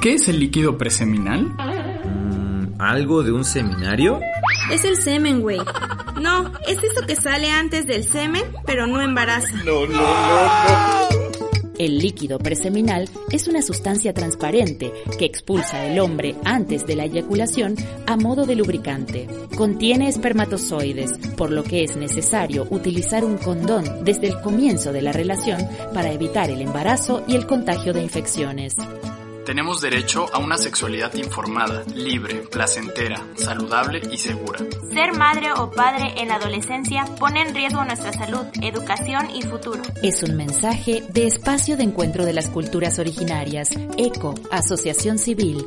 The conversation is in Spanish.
¿Qué es el líquido preseminal? Mm, ¿Algo de un seminario? Es el semen, güey. No, es eso que sale antes del semen, pero no embaraza. No, no, no, no. El líquido preseminal es una sustancia transparente que expulsa el hombre antes de la eyaculación a modo de lubricante. Contiene espermatozoides, por lo que es necesario utilizar un condón desde el comienzo de la relación para evitar el embarazo y el contagio de infecciones. Tenemos derecho a una sexualidad informada, libre, placentera, saludable y segura. Ser madre o padre en la adolescencia pone en riesgo nuestra salud, educación y futuro. Es un mensaje de Espacio de Encuentro de las Culturas Originarias, ECO, Asociación Civil.